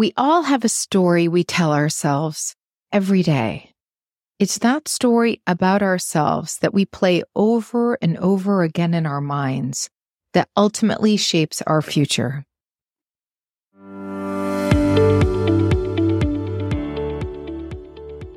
We all have a story we tell ourselves every day. It's that story about ourselves that we play over and over again in our minds that ultimately shapes our future.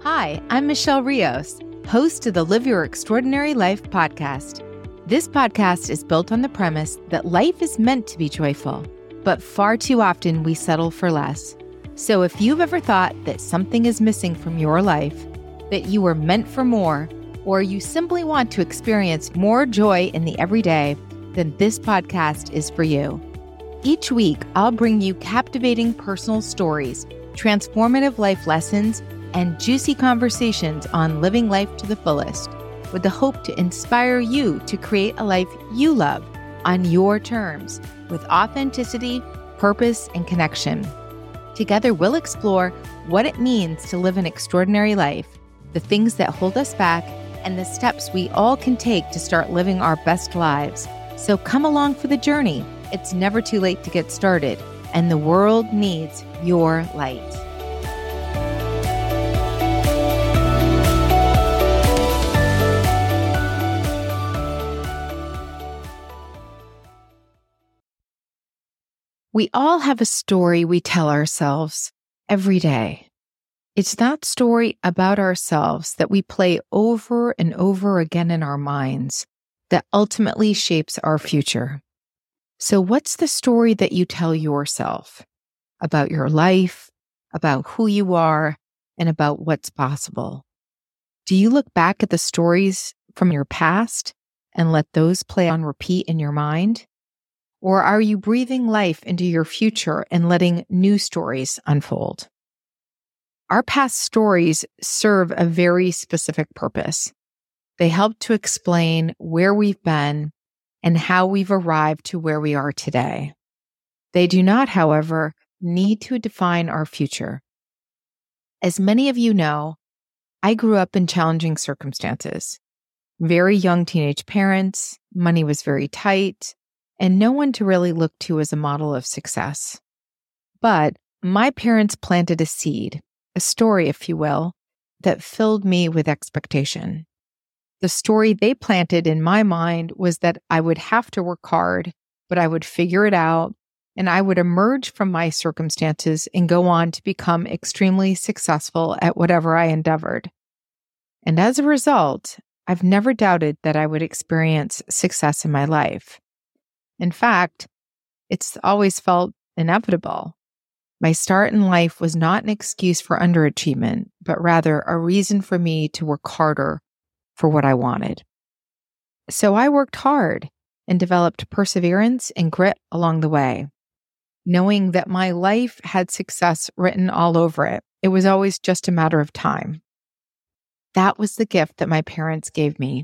Hi, I'm Michelle Rios, host of the Live Your Extraordinary Life podcast. This podcast is built on the premise that life is meant to be joyful but far too often we settle for less. So if you've ever thought that something is missing from your life, that you were meant for more, or you simply want to experience more joy in the everyday, then this podcast is for you. Each week, I'll bring you captivating personal stories, transformative life lessons, and juicy conversations on living life to the fullest, with the hope to inspire you to create a life you love on your terms with authenticity, purpose, and connection. Together, we'll explore what it means to live an extraordinary life, the things that hold us back, and the steps we all can take to start living our best lives. So come along for the journey. It's never too late to get started, and the world needs your light. We all have a story we tell ourselves every day. It's that story about ourselves that we play over and over again in our minds that ultimately shapes our future. So, what's the story that you tell yourself about your life, about who you are, and about what's possible? Do you look back at the stories from your past and let those play on repeat in your mind? Or are you breathing life into your future and letting new stories unfold? Our past stories serve a very specific purpose. They help to explain where we've been and how we've arrived to where we are today. They do not, however, need to define our future. As many of you know, I grew up in challenging circumstances. Very young teenage parents, money was very tight, and no one to really look to as a model of success. But my parents planted a seed, a story, if you will, that filled me with expectation. The story they planted in my mind was that I would have to work hard, but I would figure it out and I would emerge from my circumstances and go on to become extremely successful at whatever I endeavored. And as a result, I've never doubted that I would experience success in my life. In fact, it's always felt inevitable. My start in life was not an excuse for underachievement, but rather a reason for me to work harder for what I wanted. So I worked hard and developed perseverance and grit along the way. Knowing that my life had success written all over it, it was always just a matter of time. That was the gift that my parents gave me.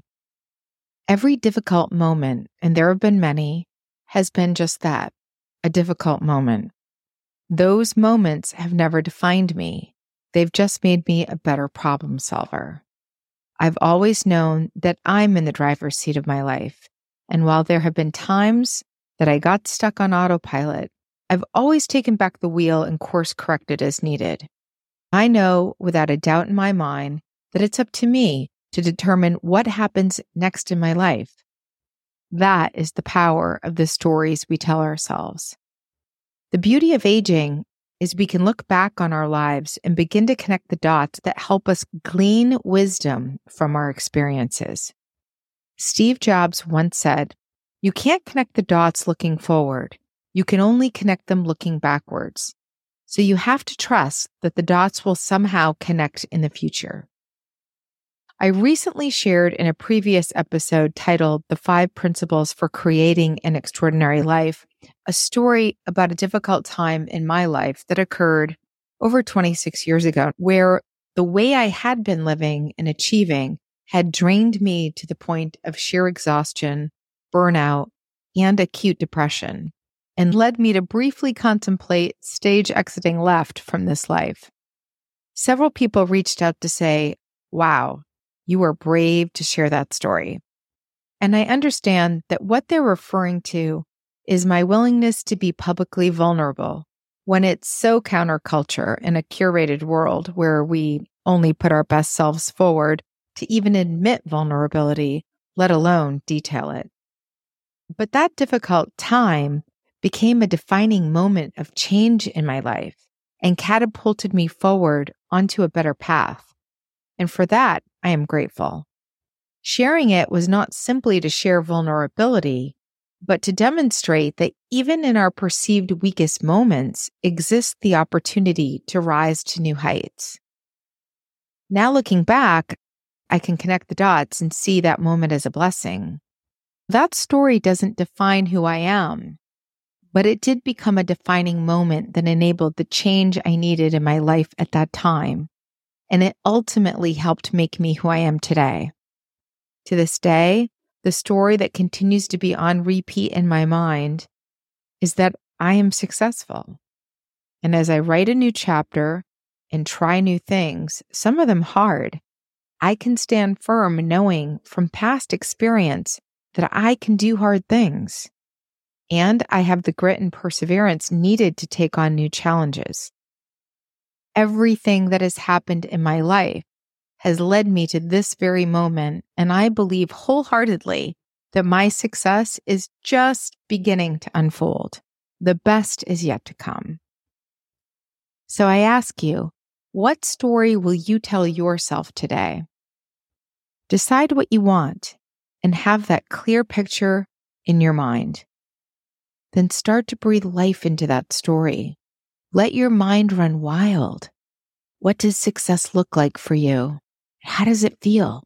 Every difficult moment, and there have been many, has been just that a difficult moment. Those moments have never defined me. They've just made me a better problem solver. I've always known that I'm in the driver's seat of my life. And while there have been times that I got stuck on autopilot, I've always taken back the wheel and course corrected as needed. I know without a doubt in my mind that it's up to me to determine what happens next in my life. That is the power of the stories we tell ourselves. The beauty of aging is we can look back on our lives and begin to connect the dots that help us glean wisdom from our experiences. Steve Jobs once said, You can't connect the dots looking forward. You can only connect them looking backwards. So you have to trust that the dots will somehow connect in the future. I recently shared in a previous episode titled The Five Principles for Creating an Extraordinary Life, a story about a difficult time in my life that occurred over 26 years ago, where the way I had been living and achieving had drained me to the point of sheer exhaustion, burnout, and acute depression, and led me to briefly contemplate stage exiting left from this life. Several people reached out to say, Wow, you are brave to share that story. And I understand that what they're referring to is my willingness to be publicly vulnerable, when it's so counterculture in a curated world where we only put our best selves forward to even admit vulnerability, let alone detail it. But that difficult time became a defining moment of change in my life and catapulted me forward onto a better path. And for that, I am grateful. Sharing it was not simply to share vulnerability, but to demonstrate that even in our perceived weakest moments exists the opportunity to rise to new heights. Now looking back, I can connect the dots and see that moment as a blessing. That story doesn't define who I am, but it did become a defining moment that enabled the change I needed in my life at that time. And it ultimately helped make me who I am today. To this day, the story that continues to be on repeat in my mind is that I am successful. And as I write a new chapter and try new things, some of them hard, I can stand firm knowing from past experience that I can do hard things. And I have the grit and perseverance needed to take on new challenges. Everything that has happened in my life has led me to this very moment, and I believe wholeheartedly that my success is just beginning to unfold. The best is yet to come. So I ask you, what story will you tell yourself today? Decide what you want and have that clear picture in your mind. Then start to breathe life into that story. Let your mind run wild. What does success look like for you? How does it feel?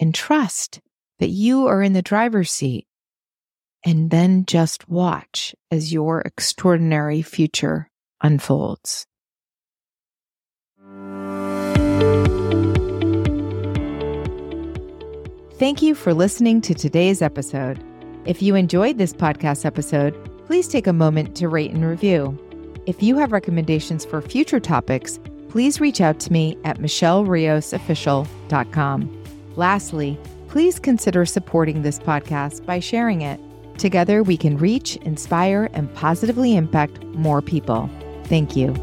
And trust that you are in the driver's seat. And then just watch as your extraordinary future unfolds. Thank you for listening to today's episode. If you enjoyed this podcast episode, please take a moment to rate and review. If you have recommendations for future topics, please reach out to me at michelleriosofficial.com. Lastly, please consider supporting this podcast by sharing it. Together, we can reach, inspire, and positively impact more people. Thank you.